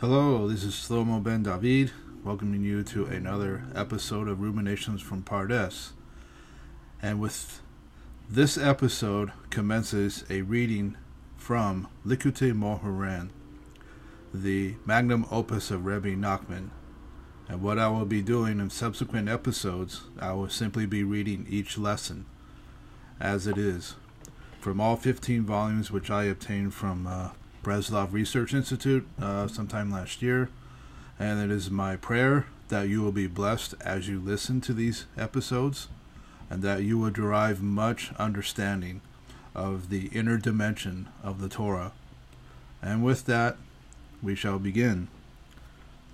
Hello, this is Slomo Ben David, welcoming you to another episode of Ruminations from Pardes. And with this episode commences a reading from Likutei Moharan, the magnum opus of Rebbe Nachman. And what I will be doing in subsequent episodes, I will simply be reading each lesson as it is from all 15 volumes which I obtained from uh, Breslov Research Institute uh, sometime last year. And it is my prayer that you will be blessed as you listen to these episodes and that you will derive much understanding of the inner dimension of the Torah. And with that, we shall begin.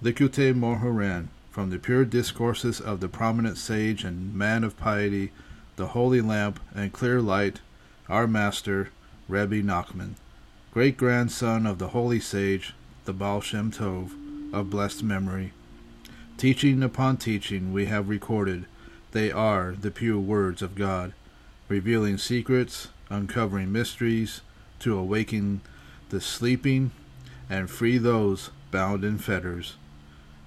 Likutei Moharan, from the pure discourses of the prominent sage and man of piety, the holy lamp and clear light, our master, Rebbe Nachman great grandson of the holy sage, the Baal Shem Tov, of blessed memory. Teaching upon teaching we have recorded, they are the pure words of God, revealing secrets, uncovering mysteries, to awaken the sleeping, and free those bound in fetters,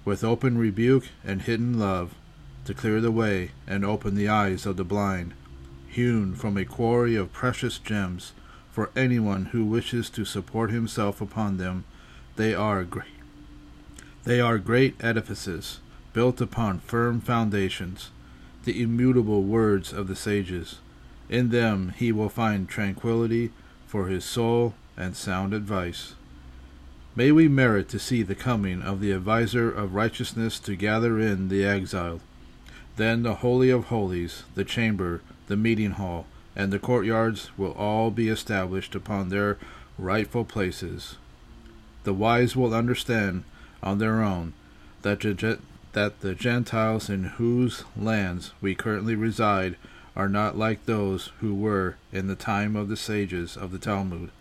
with open rebuke and hidden love, to clear the way and open the eyes of the blind, hewn from a quarry of precious gems, for anyone who wishes to support himself upon them. They are great. They are great edifices, built upon firm foundations, the immutable words of the sages. In them he will find tranquillity for his soul and sound advice. May we merit to see the coming of the adviser of righteousness to gather in the exiled. Then the Holy of Holies, the chamber, the meeting hall, and the courtyards will all be established upon their rightful places. The wise will understand on their own that, that the Gentiles in whose lands we currently reside are not like those who were in the time of the sages of the Talmud.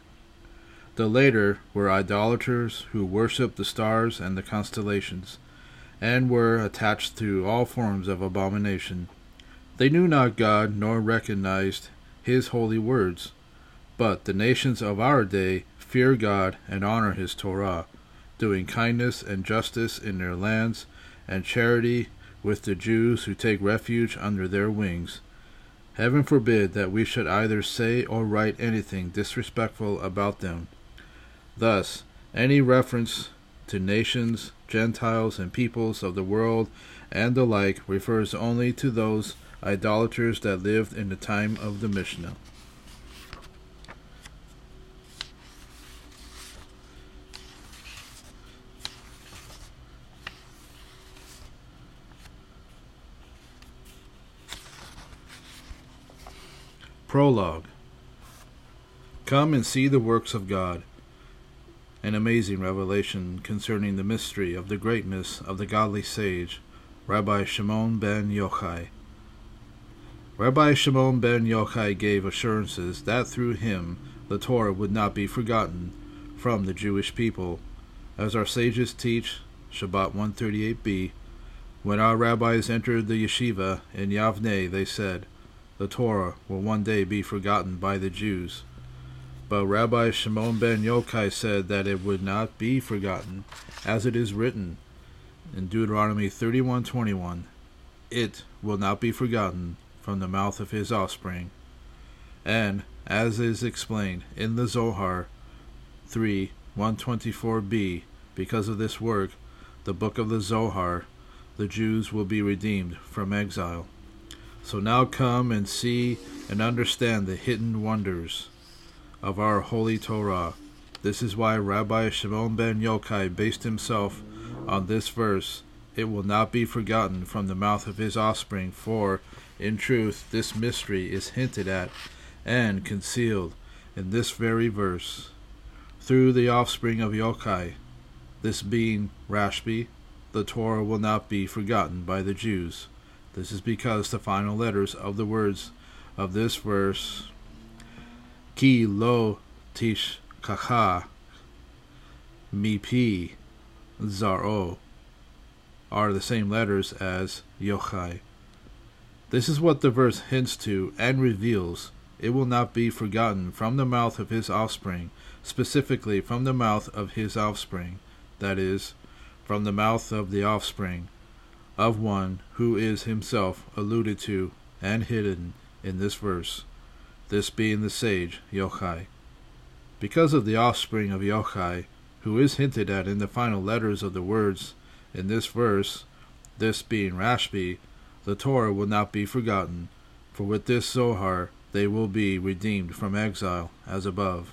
The later were idolaters who worshipped the stars and the constellations, and were attached to all forms of abomination. They knew not God nor recognized his holy words. But the nations of our day fear God and honor his Torah, doing kindness and justice in their lands, and charity with the Jews who take refuge under their wings. Heaven forbid that we should either say or write anything disrespectful about them. Thus, any reference to nations, Gentiles, and peoples of the world and the like refers only to those idolaters that lived in the time of the Mishnah. Prologue Come and see the works of God. An amazing revelation concerning the mystery of the greatness of the godly sage, Rabbi Shimon ben Yochai. Rabbi Shimon ben Yochai gave assurances that through him the Torah would not be forgotten from the Jewish people. As our sages teach, Shabbat 138b, when our rabbis entered the yeshiva in Yavne, they said, The Torah will one day be forgotten by the Jews. But Rabbi Shimon ben Yochai said that it would not be forgotten, as it is written in Deuteronomy 31:21, It will not be forgotten from the mouth of his offspring. And, as is explained in the Zohar 3 124b, because of this work, the book of the Zohar, the Jews will be redeemed from exile. So now come and see and understand the hidden wonders of our holy Torah. This is why Rabbi Shimon ben Yochai based himself on this verse. It will not be forgotten from the mouth of his offspring, for in truth, this mystery is hinted at and concealed in this very verse. Through the offspring of Yochai, this being Rashbi, the Torah will not be forgotten by the Jews. This is because the final letters of the words of this verse, Ki lo tish kacha mipi zaro, are the same letters as Yochai. This is what the verse hints to and reveals. It will not be forgotten from the mouth of his offspring, specifically from the mouth of his offspring, that is, from the mouth of the offspring, of one who is himself alluded to and hidden in this verse, this being the sage Yochai. Because of the offspring of Yochai, who is hinted at in the final letters of the words in this verse, this being Rashbi, the Torah will not be forgotten, for with this Zohar they will be redeemed from exile, as above.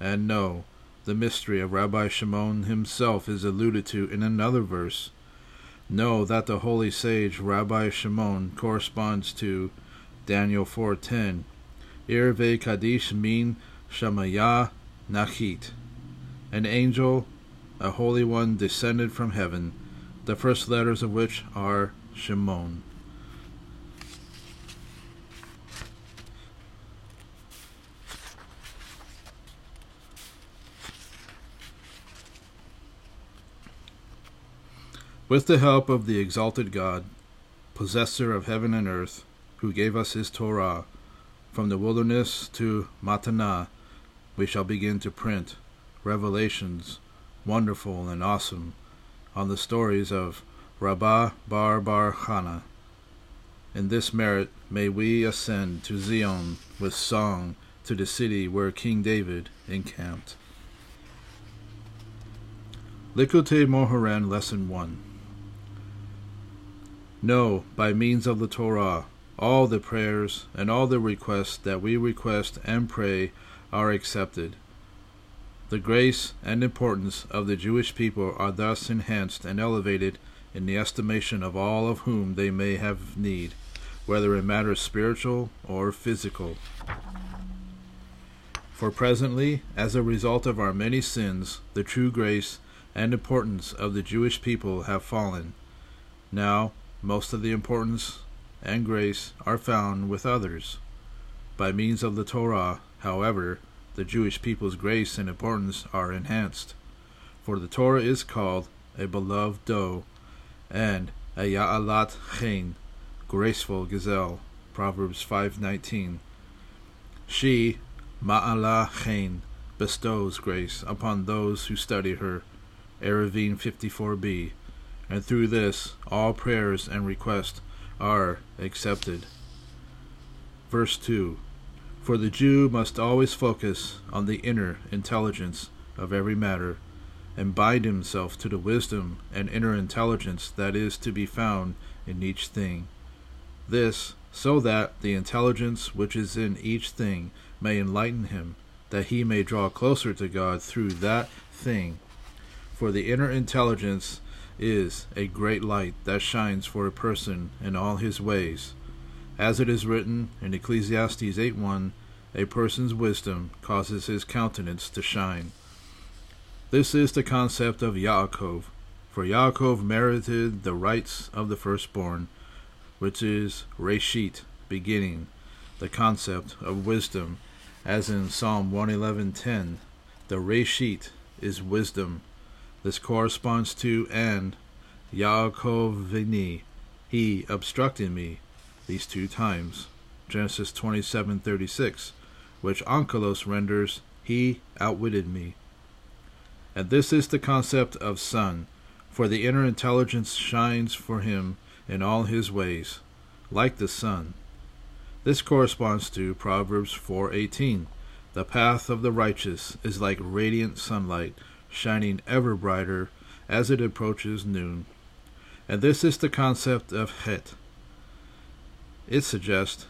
And know, the mystery of Rabbi Shimon himself is alluded to in another verse. Know that the holy sage Rabbi Shimon corresponds to Daniel 4.10, Irve Kadish min Shamaya Nachit, an angel, a holy one descended from heaven, the first letters of which are Shimon. With the help of the exalted God, possessor of heaven and earth, who gave us his Torah, from the wilderness to Matanah, we shall begin to print revelations, wonderful and awesome, on the stories of Rabbah Bar Bar Chana. In this merit may we ascend to Zion with song to the city where King David encamped. Likutei Moharan Lesson 1 Know, by means of the Torah, all the prayers and all the requests that we request and pray are accepted. The grace and importance of the Jewish people are thus enhanced and elevated in the estimation of all of whom they may have need, whether in matters spiritual or physical. For presently, as a result of our many sins, the true grace and importance of the Jewish people have fallen. Now, most of the importance and grace are found with others. By means of the Torah, however, the Jewish people's grace and importance are enhanced. For the Torah is called a beloved doe and a Ya'alat Chen, graceful gazelle. Proverbs 5:19. She, Ma'ala Chen, bestows grace upon those who study her. Eruvin 54b and through this all prayers and requests are accepted. Verse 2 For the Jew must always focus on the inner intelligence of every matter, and bind himself to the wisdom and inner intelligence that is to be found in each thing. This, so that the intelligence which is in each thing may enlighten him, that he may draw closer to God through that thing. For the inner intelligence is a great light that shines for a person in all his ways. As it is written in Ecclesiastes 8:1, a person's wisdom causes his countenance to shine. This is the concept of Yaakov, for Yaakov merited the rights of the firstborn, which is Reshit, beginning, the concept of wisdom, as in Psalm 111:10, the Reshit is wisdom this corresponds to and Yaakovini, he obstructed me, these two times. Genesis 27:36, which Onkelos renders, he outwitted me. And this is the concept of sun, for the inner intelligence shines for him in all his ways, like the sun. This corresponds to Proverbs 4:18. The path of the righteous is like radiant sunlight shining ever brighter as it approaches noon. And this is the concept of Het. It suggests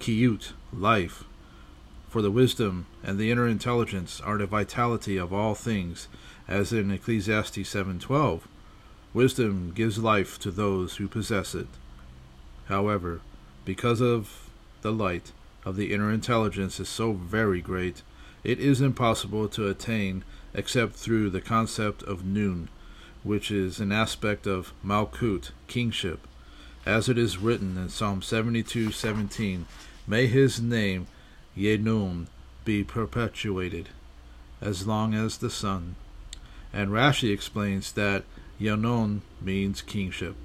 Kiyut, life, for the wisdom and the inner intelligence are the vitality of all things, as in Ecclesiastes 7:12. Wisdom gives life to those who possess it. However, because of the light of the inner intelligence is so very great, it is impossible to attain except through the concept of Nun, which is an aspect of Malkut, kingship. As it is written in Psalm 72:17, May his name, Yenun, be perpetuated, as long as the sun. And Rashi explains that Yanon means kingship.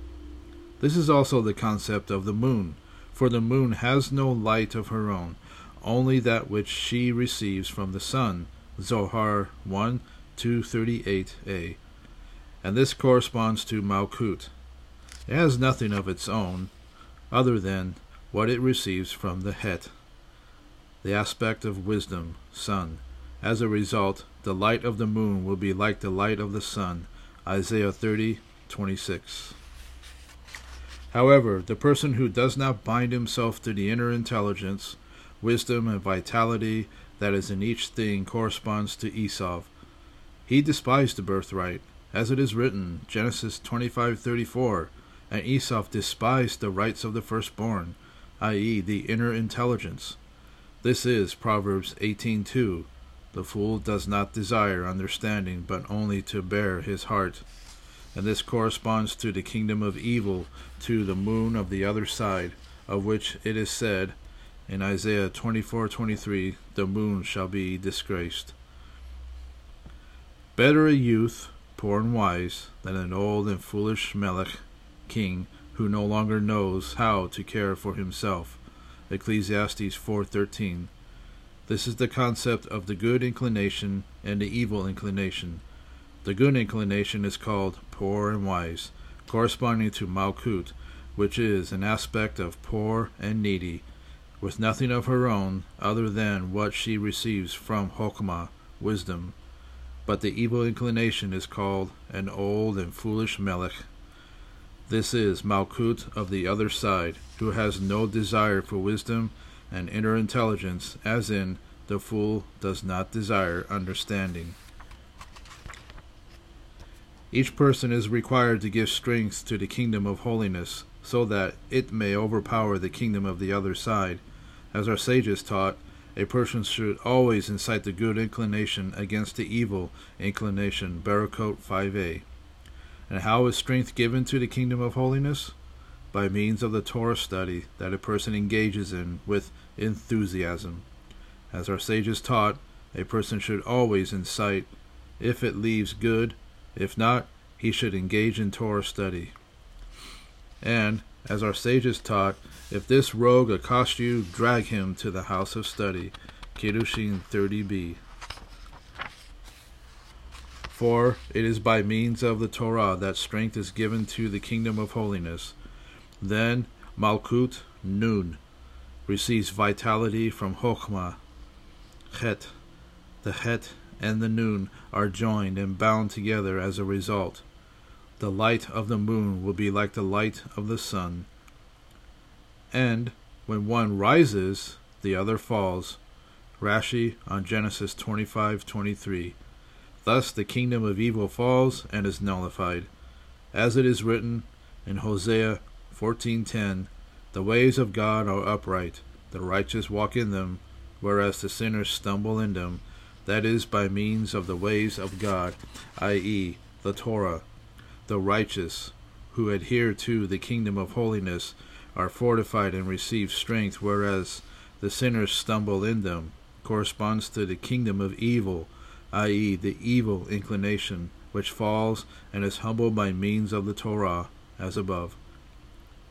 This is also the concept of the moon, for the moon has no light of her own, only that which she receives from the sun, Zohar 1 238a. and this corresponds to Malkut. It has nothing of its own, other than what it receives from the Het, the aspect of wisdom, sun. As a result, the light of the moon will be like the light of the sun. Isaiah 30, 26. However, the person who does not bind himself to the inner intelligence, wisdom, and vitality that is in each thing corresponds to Esau. He despised the birthright, as it is written, Genesis 25:34, and Esau despised the rights of the firstborn, i.e., the inner intelligence. This is Proverbs 18:2. The fool does not desire understanding, but only to bear his heart. And this corresponds to the kingdom of evil, to the moon of the other side, of which it is said in Isaiah 24:23, "The moon shall be disgraced." Better a youth, poor and wise, than an old and foolish melech, king, who no longer knows how to care for himself. Ecclesiastes 4:13. This is the concept of the good inclination and the evil inclination. The good inclination is called poor and wise, corresponding to Malkut, which is an aspect of poor and needy, with nothing of her own other than what she receives from Hokmah, wisdom. But the evil inclination is called an old and foolish Melech. This is Malkut of the other side, who has no desire for wisdom and inner intelligence, as in, the fool does not desire understanding. Each person is required to give strength to the kingdom of holiness, so that it may overpower the kingdom of the other side. As our sages taught, a person should always incite the good inclination against the evil inclination. Berakhot 5a. And how is strength given to the kingdom of holiness? by means of the Torah study that a person engages in with enthusiasm. As our sages taught, a person should always incite if it leaves good, if not, he should engage in Torah study. And, as our sages taught, if this rogue accosts you, drag him to the house of study. Kiddushin 30b. For it is by means of the Torah that strength is given to the kingdom of holiness. Then Malkut Nun receives vitality from Chokhmah. Het, the Het and the Nun are joined and bound together as a result. The light of the moon will be like the light of the sun. And when one rises, the other falls. Rashi on Genesis 25:23. Thus the kingdom of evil falls and is nullified, as it is written in Hosea 14:10 The ways of God are upright the righteous walk in them whereas the sinners stumble in them. That is by means of the ways of God i.e. the Torah. The righteous who adhere to the kingdom of holiness are fortified and receive strength whereas the sinners stumble in them corresponds to the kingdom of evil i.e. the evil inclination which falls and is humbled by means of the Torah as above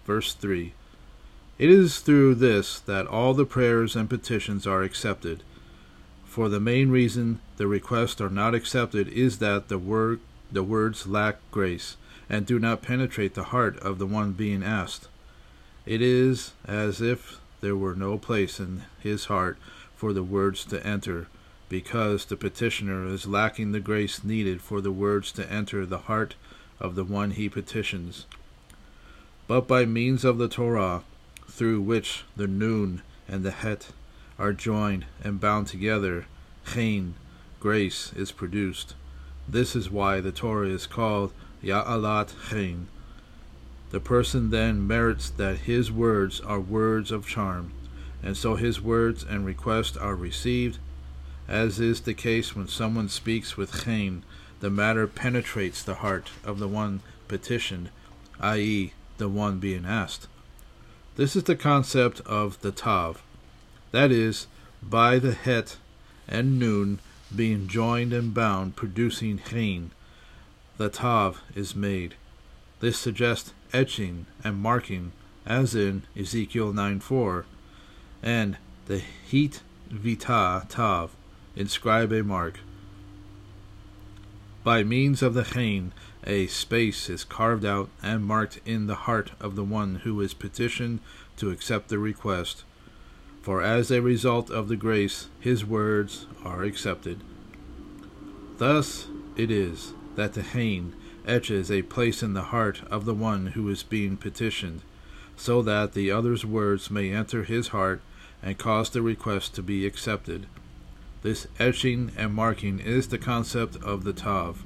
Verse 3 It is through this that all the prayers and petitions are accepted. For the main reason the requests are not accepted is that the word the words lack grace and do not penetrate the heart of the one being asked. It is as if there were no place in his heart for the words to enter, because the petitioner is lacking the grace needed for the words to enter the heart of the one he petitions but by means of the Torah, through which the Nun and the Het are joined and bound together, Chen, grace, is produced. This is why the Torah is called Ya'alat Chen. The person then merits that his words are words of charm, and so his words and requests are received. As is the case when someone speaks with Chen, the matter penetrates the heart of the one petitioned, i.e., the one being asked. This is the concept of the Tav, that is, by the Het and Nun being joined and bound, producing Chen, the Tav is made. This suggests etching and marking, as in Ezekiel 9:4, and the Het Vita Tav, inscribe a mark. By means of the Chen, a space is carved out and marked in the heart of the one who is petitioned to accept the request. For as a result of the grace, his words are accepted. Thus it is that the Chen etches a place in the heart of the one who is being petitioned, so that the other's words may enter his heart and cause the request to be accepted. This etching and marking is the concept of the Tav.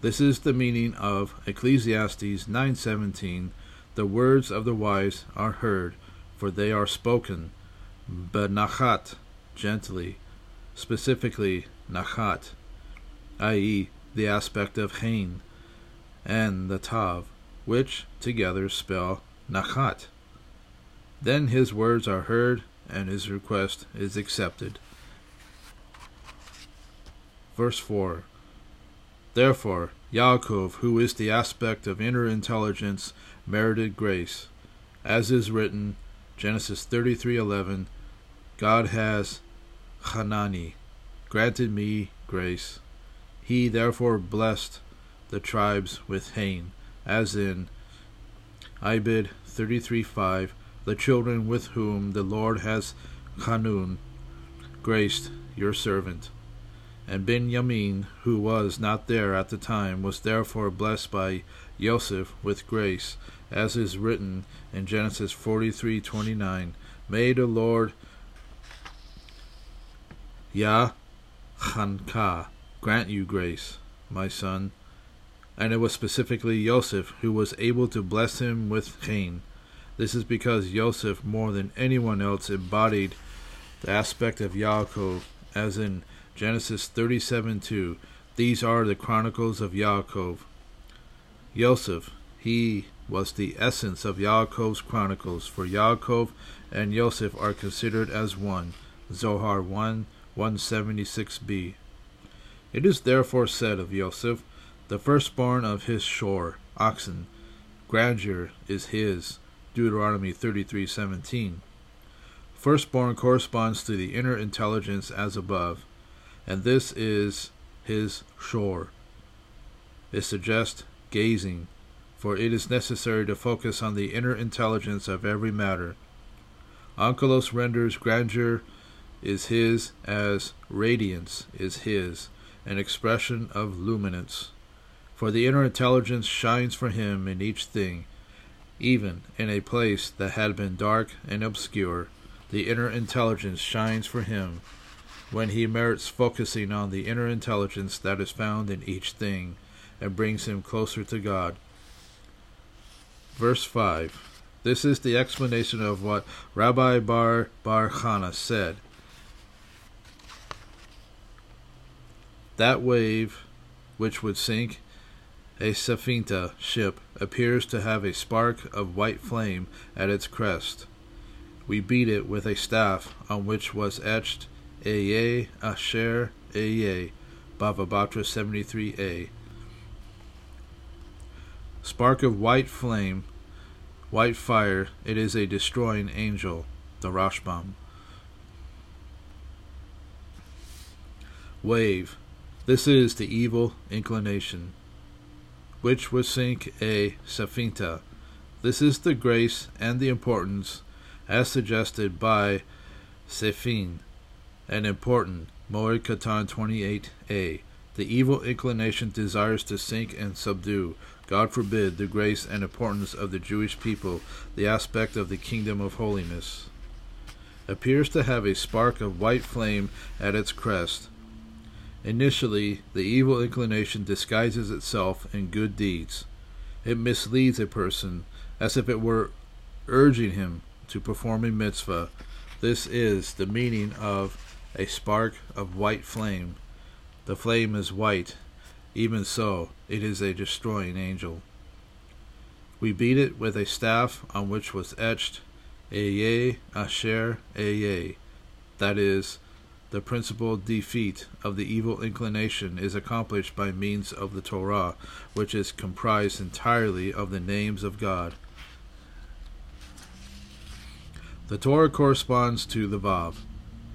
This is the meaning of Ecclesiastes 9:17, "The words of the wise are heard, for they are spoken, benachat, gently, specifically nachat, i.e., the aspect of Chen, and the Tav, which together spell nachat. Then his words are heard, and his request is accepted. Verse 4 Therefore, Yaakov, who is the aspect of inner intelligence, merited grace. As is written, Genesis 33:11, God has Hanani, granted me grace. He therefore blessed the tribes with Chen, as in Ibid 33:5, the children with whom the Lord has Hanun graced your servant. And Benjamin, who was not there at the time, was therefore blessed by Joseph with grace, as is written in Genesis 43:29. May the Lord Yah grant you grace, my son. And it was specifically Joseph who was able to bless him with Chen. This is because Joseph, more than anyone else, embodied the aspect of Yaakov, as in Genesis 37 2. These are the chronicles of Yaakov. Joseph, he was the essence of Yaakov's chronicles, for Yaakov and Joseph are considered as one. Zohar 1 176b. It is therefore said of Joseph, the firstborn of his shore, oxen, grandeur is his. Deuteronomy 33:17. Firstborn corresponds to the inner intelligence as above, and this is his shore. It suggests gazing, for it is necessary to focus on the inner intelligence of every matter. Onkelos renders grandeur is his as radiance is his, an expression of luminance. For the inner intelligence shines for him in each thing, even in a place that had been dark and obscure. The inner intelligence shines for him when he merits focusing on the inner intelligence that is found in each thing and brings him closer to God. Verse 5. This is the explanation of what Rabbi Bar Bar Chana said. That wave, which would sink a Safinta ship, appears to have a spark of white flame at its crest. We beat it with a staff on which was etched Ehyeh Asher Ehyeh, Bava Batra 73a. Spark of white flame, white fire, it is a destroying angel, the Rashbam. Wave, this is the evil inclination, which would sink a Safinta. This is the grace and the importance, as suggested by Sefin and important Moed Katan 28a. The evil inclination desires to sink and subdue, God forbid, the grace and importance of the Jewish people, the aspect of the kingdom of holiness. Appears to have a spark of white flame at its crest. Initially, the evil inclination disguises itself in good deeds. It misleads a person as if it were urging him to perform a mitzvah. This is the meaning of a spark of white flame. The flame is white, even so, it is a destroying angel. We beat it with a staff on which was etched Ehyeh Asher Ehyeh. That is, the principal defeat of the evil inclination is accomplished by means of the Torah, which is comprised entirely of the names of God. The Torah corresponds to the Vav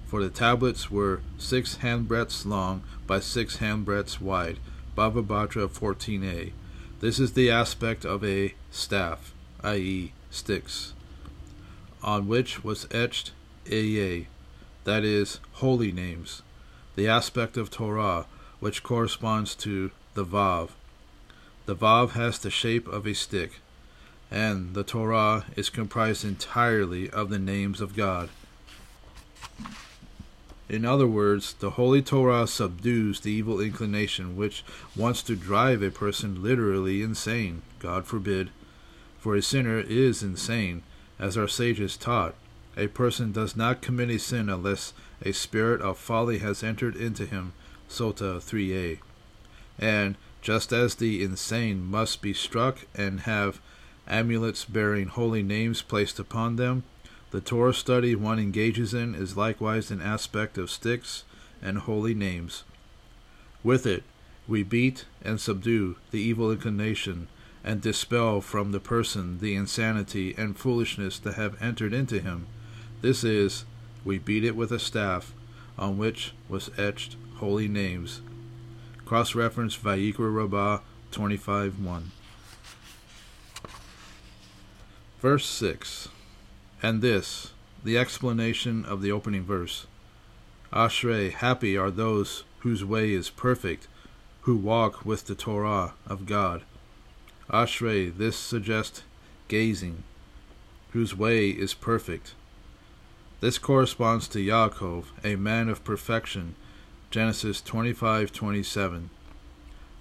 for the tablets were six handbreadths long by six handbreadths wide, Bava Batra 14a. This is the aspect of a staff, i.e., sticks, on which was etched Ehyeh, that is, holy names, the aspect of Torah, which corresponds to the Vav. The Vav has the shape of a stick, and the Torah is comprised entirely of the names of God. In other words, the Holy Torah subdues the evil inclination which wants to drive a person literally insane, God forbid. For a sinner is insane, as our sages taught. A person does not commit a sin unless a spirit of folly has entered into him. Sota 3a. And just as the insane must be struck and have amulets bearing holy names placed upon them, the Torah study one engages in is likewise an aspect of sticks and holy names. With it, we beat and subdue the evil inclination and dispel from the person the insanity and foolishness that have entered into him. This is, we beat it with a staff on which was etched holy names. Cross reference Vayikra Rabbah 25 1. Verse 6 and this, the explanation of the opening verse. Ashrei, happy are those whose way is perfect, who walk with the Torah of God. Ashrei, this suggests gazing, whose way is perfect. This corresponds to Yaakov, a man of perfection, Genesis 25:27.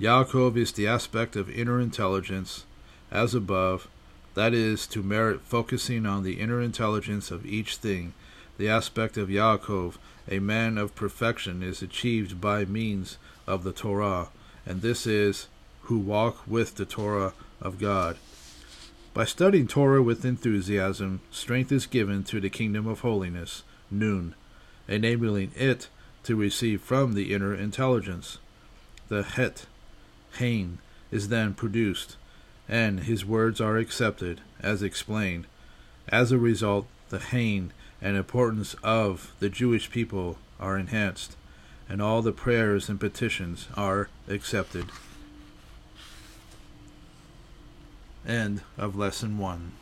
Yaakov is the aspect of inner intelligence, as above, that is, to merit focusing on the inner intelligence of each thing. The aspect of Yaakov, a man of perfection, is achieved by means of the Torah, and this is, who walk with the Torah of God. By studying Torah with enthusiasm, strength is given to the kingdom of holiness, noon, enabling it to receive from the inner intelligence. The Het, Chen, is then produced and his words are accepted, as explained. As a result, the Chen and importance of the Jewish people are enhanced, and all the prayers and petitions are accepted. End of Lesson 1.